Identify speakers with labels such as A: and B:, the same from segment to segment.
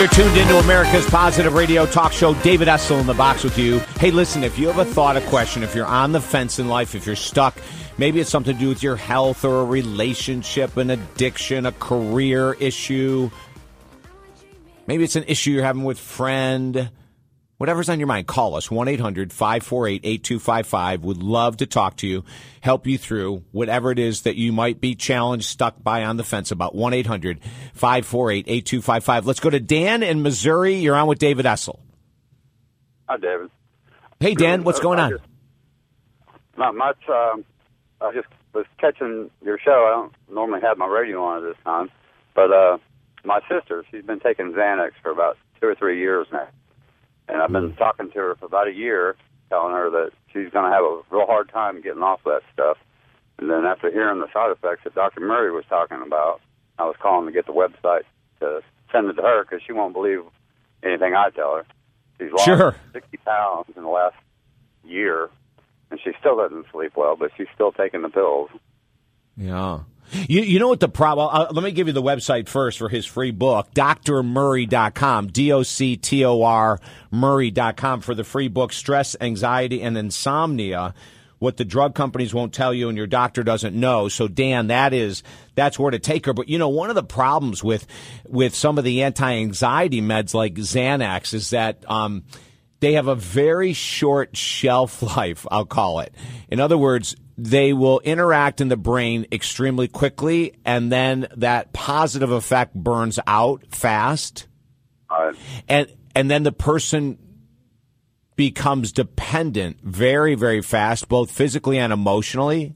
A: You're tuned into America's Positive Radio Talk Show. David Essel in the box with you. Hey, listen, if you have a thought, a question, if you're on the fence in life, if you're stuck, maybe it's something to do with your health or a relationship, an addiction, a career issue. Maybe it's an issue you're having with friend. Whatever's on your mind, call us 1 800 548 8255. Would love to talk to you, help you through whatever it is that you might be challenged, stuck by on the fence about. 1 800 548 8255. Let's go to Dan in Missouri. You're on with David Essel.
B: Hi, David.
A: Hey, Dan, what's going on?
B: Not much. Um, I just was catching your show. I don't normally have my radio on at this time, but uh, my sister, she's been taking Xanax for about two or three years now. And I've been talking to her for about a year, telling her that she's going to have a real hard time getting off that stuff. And then after hearing the side effects that Dr. Murray was talking about, I was calling to get the website to send it to her because she won't believe anything I tell her. She's lost
A: Sure.
B: 60 pounds in the last year, and she still doesn't sleep well, but she's still taking the pills.
A: Yeah. You, you know what the problem? Uh, let me give you the website first for his free book, drmurray.com, D O C T O R Murray.com for the free book, Stress, Anxiety, and Insomnia. What the drug companies won't tell you and your doctor doesn't know. So Dan, that is that's where to take her. But you know, one of the problems with with some of the anti-anxiety meds like Xanax is that um, they have a very short shelf life, I'll call it. In other words, they will interact in the brain extremely quickly, and then that positive effect burns out fast,
B: Uh,
A: and and then the person becomes dependent very very fast, both physically and emotionally.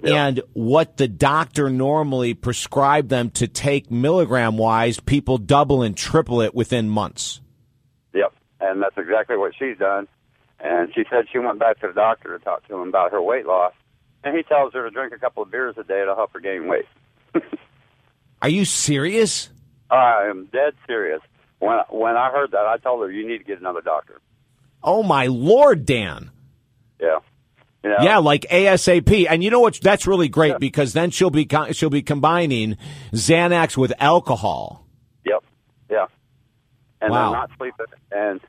A: And what the doctor normally prescribed them to take milligram wise, people double and triple it within months.
B: Yep, and that's exactly what she's done. And she said she went back to the doctor to talk to him about her weight loss, and he tells her to drink a couple of beers a day to help her gain weight.
A: Are you serious?
B: I am dead serious. When when I heard that, I told her you need to get another doctor.
A: Oh my lord, Dan.
B: Yeah, you know,
A: Yeah, like ASAP. And you know what? That's really great because then she'll be co- she'll be combining Xanax with alcohol.
B: Yep, yeah, and
A: Wow.
B: they're not sleeping. And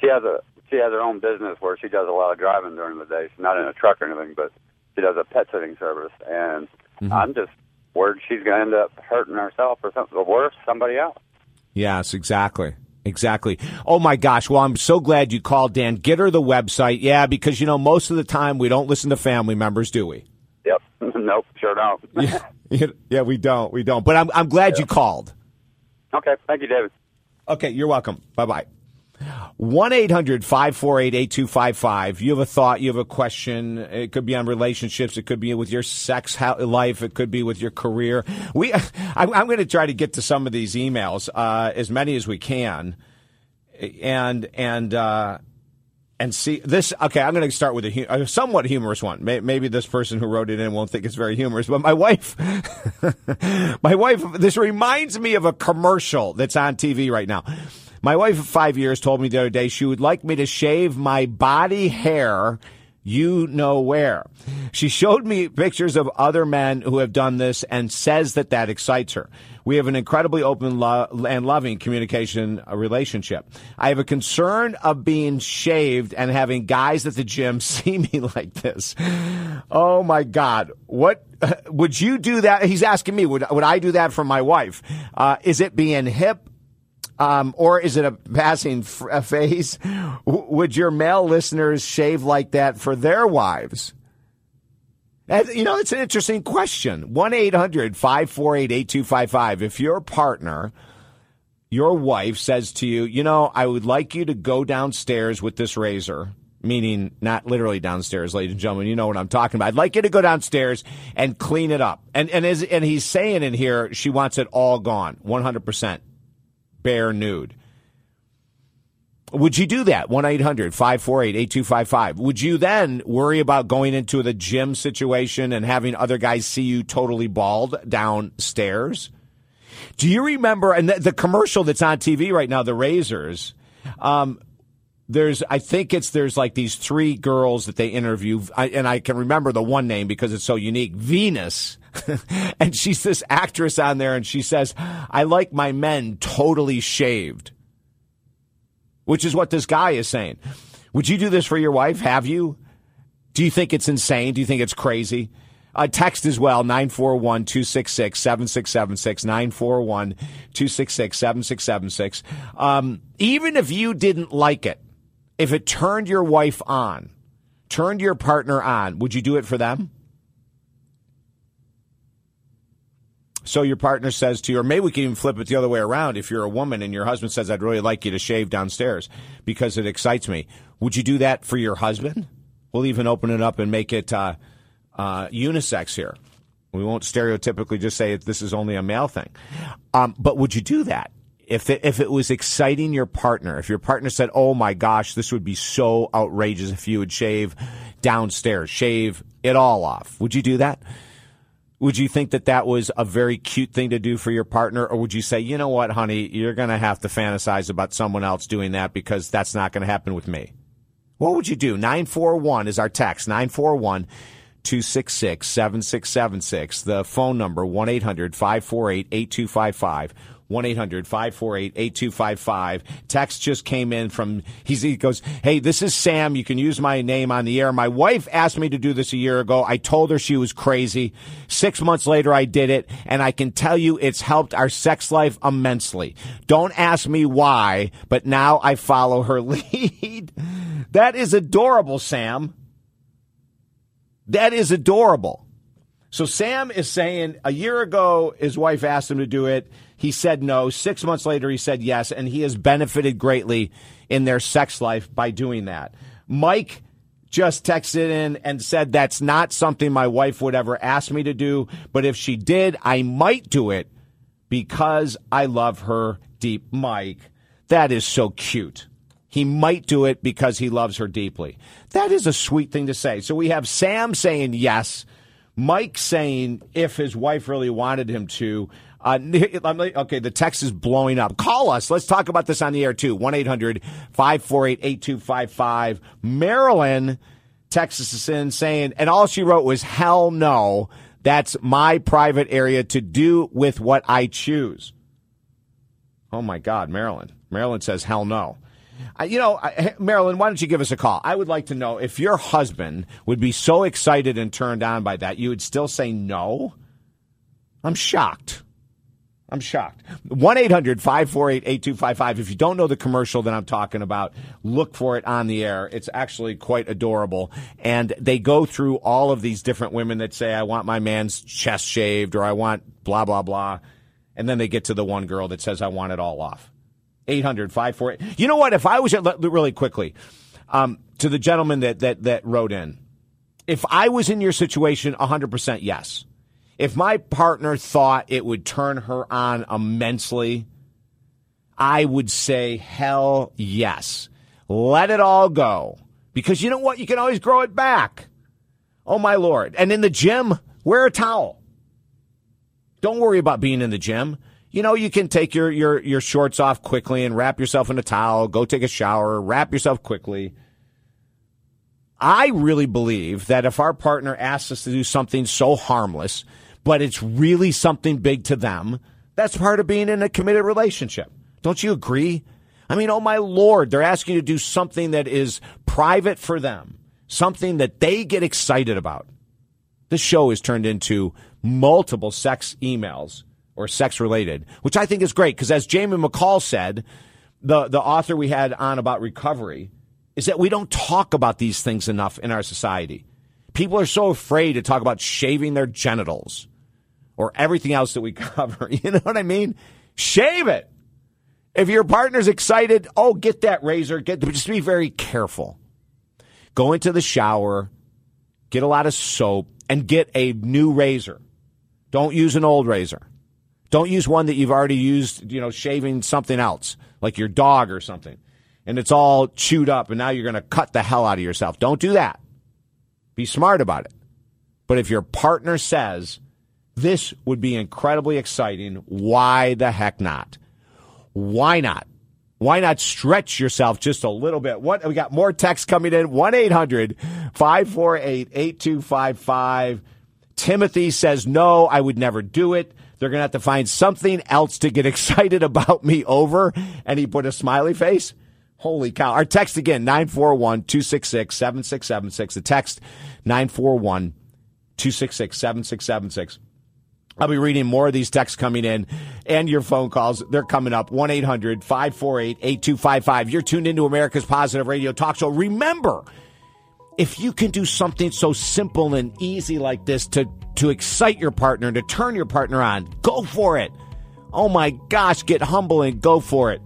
B: she has a she has her own business where she does a lot of driving during the day. She's not in a truck or anything, but she does a pet sitting service. And
A: Mm-hmm.
B: I'm just worried she's going to end up hurting herself or something, or worse, somebody else.
A: Yes, exactly. Exactly. Oh my gosh. Well, I'm so glad you called, Dan. Get her the website. Yeah, because you know most of the time we don't listen to family members, do we?
B: Yep. nope. Sure don't.
A: Yeah, yeah, we don't. We don't. But I'm I'm glad you called.
B: okay. Thank you, David.
A: Okay, you're welcome. Bye bye. 1 800 548 8255. You have a thought, you have a question. It could be on relationships, it could be with your sex life, it could be with your career. We, I, I'm going to try to get to some of these emails, uh, as many as we can. And, and, uh, and see this. Okay, I'm going to start with a, a somewhat humorous one. May, maybe this person who wrote it in won't think it's very humorous, but my wife, my wife, this reminds me of a commercial that's on TV right now. My wife of five years told me the other day she would like me to shave my body hair. You know where. She showed me pictures of other men who have done this and says that that excites her. We have an incredibly open lo- and loving communication uh, relationship. I have a concern of being shaved and having guys at the gym see me like this. Oh my God. What would you do that? He's asking me, would, would I do that for my wife? Uh, is it being hip? Um, or is it a passing f- a phase? W- would your male listeners shave like that for their wives? That- you know, it's an interesting question. 1 800 548 8255. If your partner, your wife says to you, you know, I would like you to go downstairs with this razor, meaning not literally downstairs, ladies and gentlemen, you know what I'm talking about. I'd like you to go downstairs and clean it up. And, and, as, and he's saying in here, she wants it all gone, 100%, bare nude. Would you do that? 1 800 548 8255. Would you then worry about going into the gym situation and having other guys see you totally bald downstairs? Do you remember, and the, the commercial that's on TV right now, the Razors, um, there's, I think it's, there's like these three girls that they interview, I, and I can remember the one name because it's so unique, Venus. and she's this actress on there and she says, I like my men totally shaved. which is what this guy is saying. Would you do this for your wife? Have you? Do you think it's insane? Do you think it's crazy? Uh, text as well, 941 266 7676. 941 266 7676. Um, even if you didn't like it, if it turned your wife on, turned your partner on, would you do it for them? So your partner says to you, or maybe we can even flip it the other way around. If you're a woman and your husband says, I'd really like you to shave downstairs because it excites me, would you do that for your husband? We'll even open it up and make it uh, uh, unisex here. We won't stereotypically just say this is only a male thing. Um, but would you do that? If it, if it was exciting your partner, if your partner said, "Oh my gosh, this would be so outrageous if you would shave downstairs, shave it all off," would you do that? Would you think that that was a very cute thing to do for your partner, or would you say, "You know what, honey, you're going to have to fantasize about someone else doing that because that's not going to happen with me"? What would you do? Nine four one is our text. Nine four one. 266 7676. The phone number 1 800 548 8255. 1 800 548 8255. Text just came in from, he goes, Hey, this is Sam. You can use my name on the air. My wife asked me to do this a year ago. I told her she was crazy. Six months later, I did it, and I can tell you it's helped our sex life immensely. Don't ask me why, but now I follow her lead. that is adorable, Sam. That is adorable. So Sam is saying a year ago his wife asked him to do it. He said no. Six months later he said yes, and he has benefited greatly in their sex life by doing that. Mike just texted in and said that's not something my wife would ever ask me to do, but if she did, I might do it because I love her deep. Mike, that is so cute. He might do it because he loves her deeply. That is a sweet thing to say. So we have Sam saying yes, Mike saying if his wife really wanted him to. Uh, okay, the text is blowing up. Call us. Let's talk about this on the air too. 1 800 548 8255. Marilyn texts us in saying, and all she wrote was, hell no. That's my private area to do with what I choose. Oh my God, Marilyn. Marilyn says, hell no. Uh, you know, Marilyn, why don't you give us a call? I would like to know if your husband would be so excited and turned on by that, you would still say no? I'm shocked. I'm shocked. 1 800 548 8255. If you don't know the commercial that I'm talking about, look for it on the air. It's actually quite adorable. And they go through all of these different women that say, I want my man's chest shaved or I want blah, blah, blah. And then they get to the one girl that says, I want it all off. 800 548. You know what? If I was, really quickly, um, to the gentleman that, that, that wrote in, if I was in your situation, 100% yes. If my partner thought it would turn her on immensely, I would say, hell yes. Let it all go. Because you know what? You can always grow it back. Oh, my Lord. And in the gym, wear a towel. Don't worry about being in the gym you know, you can take your, your, your shorts off quickly and wrap yourself in a towel, go take a shower, wrap yourself quickly. I really believe that if our partner asks us to do something so harmless, but it's really something big to them, that's part of being in a committed relationship. Don't you agree? I mean, oh my Lord, they're asking you to do something that is private for them, something that they get excited about. This show has turned into multiple sex emails or sex related, which I think is great because as Jamie McCall said, the, the author we had on about recovery, is that we don't talk about these things enough in our society. People are so afraid to talk about shaving their genitals or everything else that we cover. You know what I mean? Shave it. If your partner's excited, oh, get that razor. Get just be very careful. Go into the shower, get a lot of soap, and get a new razor. Don't use an old razor. Don't use one that you've already used, you know, shaving something else, like your dog or something, and it's all chewed up, and now you're going to cut the hell out of yourself. Don't do that. Be smart about it. But if your partner says, this would be incredibly exciting, why the heck not? Why not? Why not stretch yourself just a little bit? What we got more text coming in 1 800 548 8255. Timothy says, No, I would never do it. They're going to have to find something else to get excited about me over. And he put a smiley face. Holy cow. Our text again, 941 266 7676. The text, 941 266 7676. I'll be reading more of these texts coming in and your phone calls. They're coming up. 1 800 548 8255. You're tuned into America's Positive Radio Talk Show. Remember, if you can do something so simple and easy like this to, to excite your partner, to turn your partner on, go for it. Oh my gosh, get humble and go for it.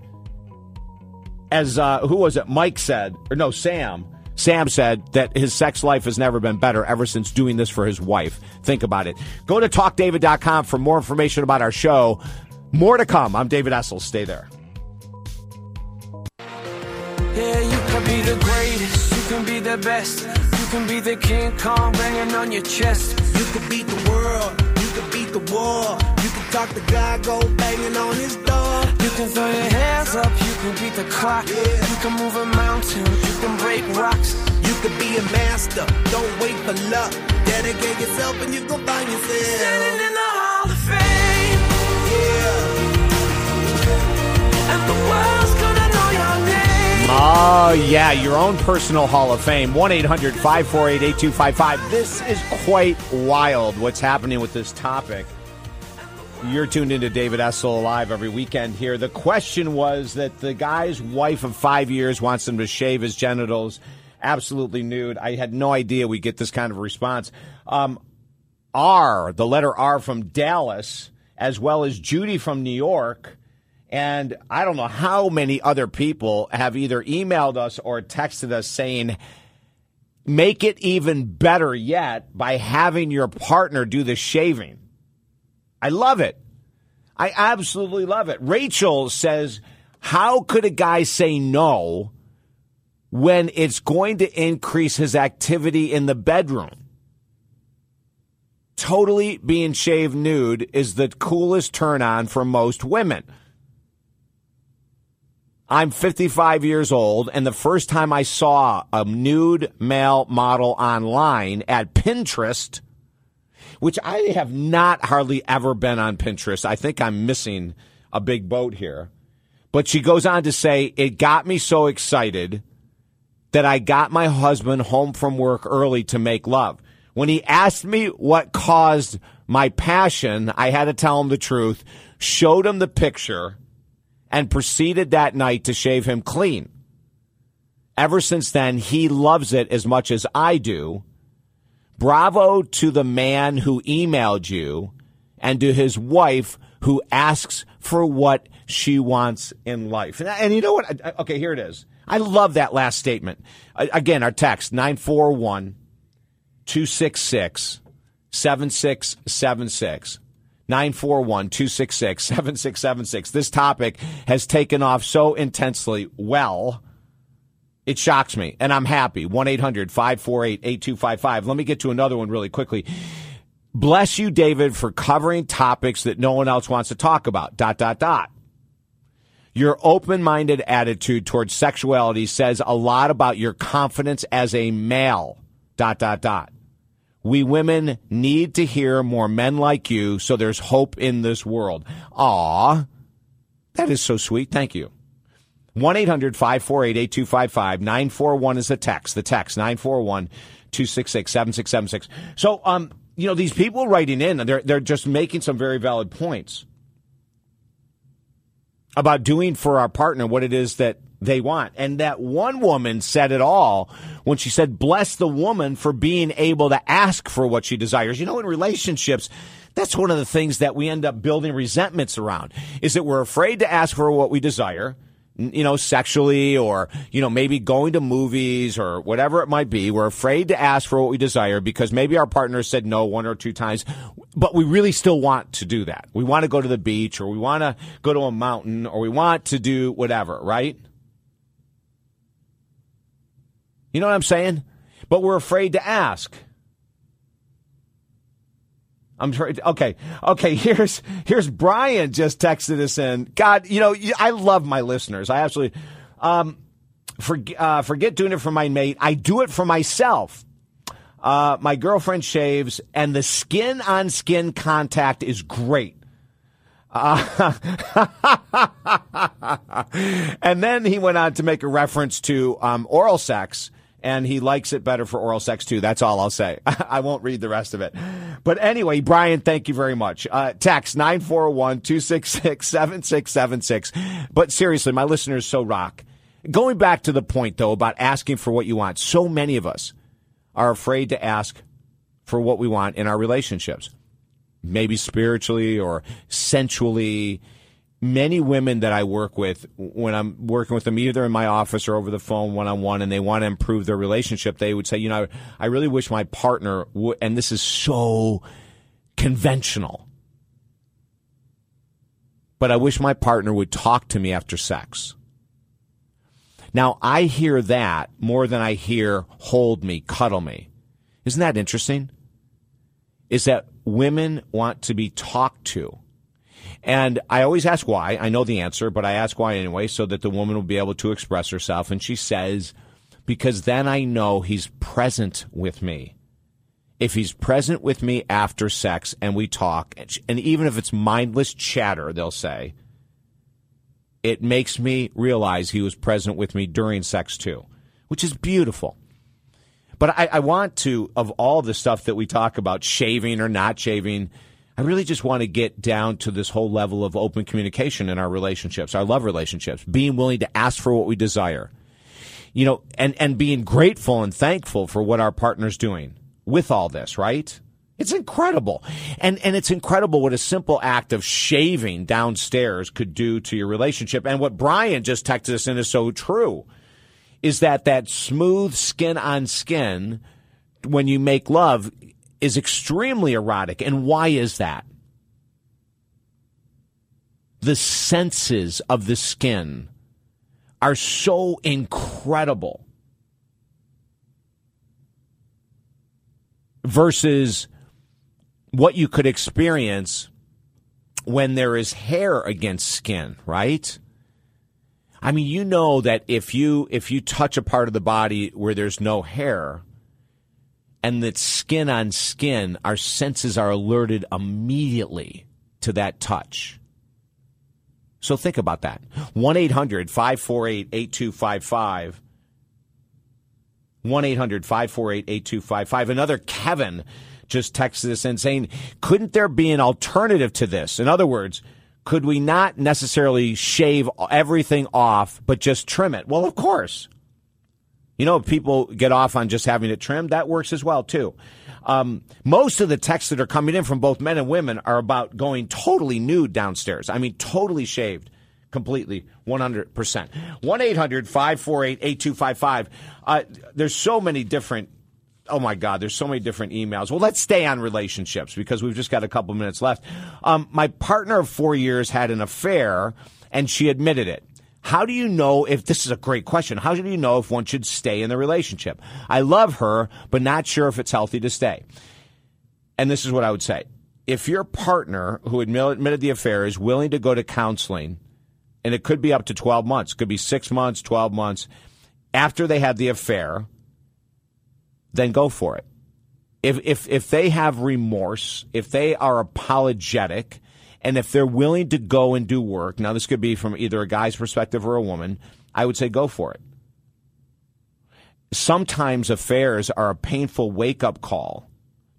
A: As uh, who was it? Mike said, or no, Sam. Sam said that his sex life has never been better ever since doing this for his wife. Think about it. Go to talkdavid.com for more information about our show. More to come. I'm David Essel. Stay there.
C: Yeah, you can be the greatest, you can be the best, you can be the King Kong banging on your chest.
D: You could beat the world, you could beat the war. You can talk to God, go banging on his door.
C: You can throw your hands up, you can beat the clock.
D: Yeah.
C: You can move a mountain, you can break rocks.
D: You could be a master, don't wait for luck. Dedicate yourself and you go find
C: Standing in the Hall of Fame,
D: Yeah.
C: and the world's gonna know your name.
A: Oh, yeah, your own personal Hall of Fame. 1 800 548 8255. This is quite wild what's happening with this topic. You're tuned into David Essel live every weekend here. The question was that the guy's wife of five years wants him to shave his genitals absolutely nude. I had no idea we'd get this kind of response. Um, R, the letter R from Dallas, as well as Judy from New York. And I don't know how many other people have either emailed us or texted us saying, make it even better yet by having your partner do the shaving. I love it. I absolutely love it. Rachel says, how could a guy say no when it's going to increase his activity in the bedroom? Totally being shaved nude is the coolest turn on for most women. I'm 55 years old, and the first time I saw a nude male model online at Pinterest, which I have not hardly ever been on Pinterest. I think I'm missing a big boat here. But she goes on to say, it got me so excited that I got my husband home from work early to make love. When he asked me what caused my passion, I had to tell him the truth, showed him the picture, and proceeded that night to shave him clean. Ever since then, he loves it as much as I do. Bravo to the man who emailed you and to his wife who asks for what she wants in life. And, and you know what? Okay, here it is. I love that last statement. Again, our text 941 266 7676. 941 266 7676. This topic has taken off so intensely well. It shocks me, and I'm happy. 1 800 548 8255. Let me get to another one really quickly. Bless you, David, for covering topics that no one else wants to talk about. Dot, dot, dot. Your open minded attitude towards sexuality says a lot about your confidence as a male. Dot, dot, dot. We women need to hear more men like you so there's hope in this world. Aw, that is so sweet. Thank you. 1 800 548 8255. 941 is the text. The text 941 266 7676. So, um, you know, these people writing in, they're, they're just making some very valid points about doing for our partner what it is that they want. And that one woman said it all when she said, bless the woman for being able to ask for what she desires. You know, in relationships, that's one of the things that we end up building resentments around is that we're afraid to ask for what we desire you know, sexually or, you know, maybe going to movies or whatever it might be. We're afraid to ask for what we desire because maybe our partner said no one or two times, but we really still want to do that. We want to go to the beach or we want to go to a mountain or we want to do whatever, right? You know what I'm saying? But we're afraid to ask. I'm trying. Okay, okay. Here's here's Brian just texted us in. God, you know, I love my listeners. I absolutely um, for, uh, forget doing it for my mate. I do it for myself. Uh, my girlfriend shaves, and the skin on skin contact is great. Uh, and then he went on to make a reference to um, oral sex, and he likes it better for oral sex too. That's all I'll say. I won't read the rest of it. But anyway, Brian, thank you very much. Uh, text 941 266 7676. But seriously, my listeners so rock. Going back to the point, though, about asking for what you want, so many of us are afraid to ask for what we want in our relationships maybe spiritually or sensually. Many women that I work with, when I'm working with them either in my office or over the phone one on one, and they want to improve their relationship, they would say, You know, I really wish my partner would, and this is so conventional, but I wish my partner would talk to me after sex. Now, I hear that more than I hear hold me, cuddle me. Isn't that interesting? Is that women want to be talked to. And I always ask why. I know the answer, but I ask why anyway, so that the woman will be able to express herself. And she says, because then I know he's present with me. If he's present with me after sex and we talk, and even if it's mindless chatter, they'll say, it makes me realize he was present with me during sex too, which is beautiful. But I, I want to, of all the stuff that we talk about, shaving or not shaving, I really just want to get down to this whole level of open communication in our relationships, our love relationships, being willing to ask for what we desire. You know, and, and being grateful and thankful for what our partner's doing with all this, right? It's incredible. And and it's incredible what a simple act of shaving downstairs could do to your relationship. And what Brian just texted us in is so true is that that smooth skin on skin when you make love is extremely erotic. And why is that? The senses of the skin are so incredible versus what you could experience when there is hair against skin, right? I mean, you know that if you if you touch a part of the body where there's no hair and that skin on skin, our senses are alerted immediately to that touch. So think about that. 1 800 548 8255. 1 800 548 8255. Another Kevin just texted us and saying, couldn't there be an alternative to this? In other words, could we not necessarily shave everything off, but just trim it? Well, of course. You know, people get off on just having it trimmed. That works as well, too. Um, most of the texts that are coming in from both men and women are about going totally nude downstairs. I mean, totally shaved completely 100%. 1 800 548 8255. Uh, there's so many different oh my God, there's so many different emails. Well, let's stay on relationships because we've just got a couple minutes left. Um, my partner of four years had an affair and she admitted it. How do you know if this is a great question? How do you know if one should stay in the relationship? I love her, but not sure if it's healthy to stay. And this is what I would say. If your partner who admitted the affair is willing to go to counseling, and it could be up to 12 months, could be six months, 12 months, after they had the affair, then go for it. If, if, if they have remorse, if they are apologetic, and if they're willing to go and do work, now this could be from either a guy's perspective or a woman, I would say go for it. Sometimes affairs are a painful wake up call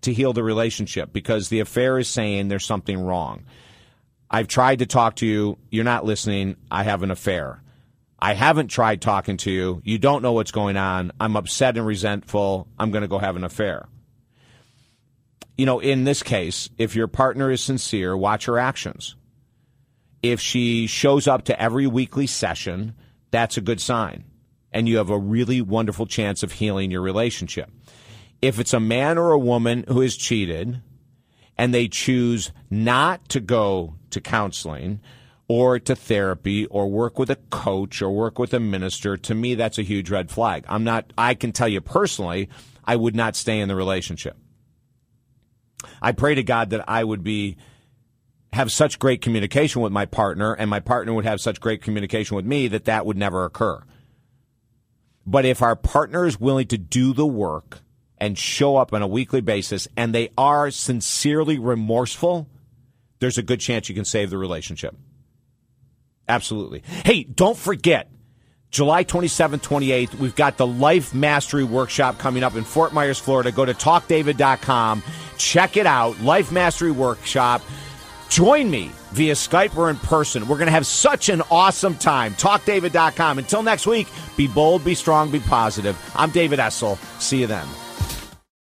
A: to heal the relationship because the affair is saying there's something wrong. I've tried to talk to you. You're not listening. I have an affair. I haven't tried talking to you. You don't know what's going on. I'm upset and resentful. I'm going to go have an affair. You know, in this case, if your partner is sincere, watch her actions. If she shows up to every weekly session, that's a good sign. And you have a really wonderful chance of healing your relationship. If it's a man or a woman who has cheated and they choose not to go to counseling, or to therapy or work with a coach or work with a minister, to me, that's a huge red flag. I'm not, I can tell you personally, I would not stay in the relationship. I pray to God that I would be, have such great communication with my partner and my partner would have such great communication with me that that would never occur. But if our partner is willing to do the work and show up on a weekly basis and they are sincerely remorseful, there's a good chance you can save the relationship. Absolutely. Hey, don't forget, July 27th, 28th, we've got the Life Mastery Workshop coming up in Fort Myers, Florida. Go to talkdavid.com. Check it out. Life Mastery Workshop. Join me via Skype or in person. We're going to have such an awesome time. TalkDavid.com. Until next week, be bold, be strong, be positive. I'm David Essel. See you then.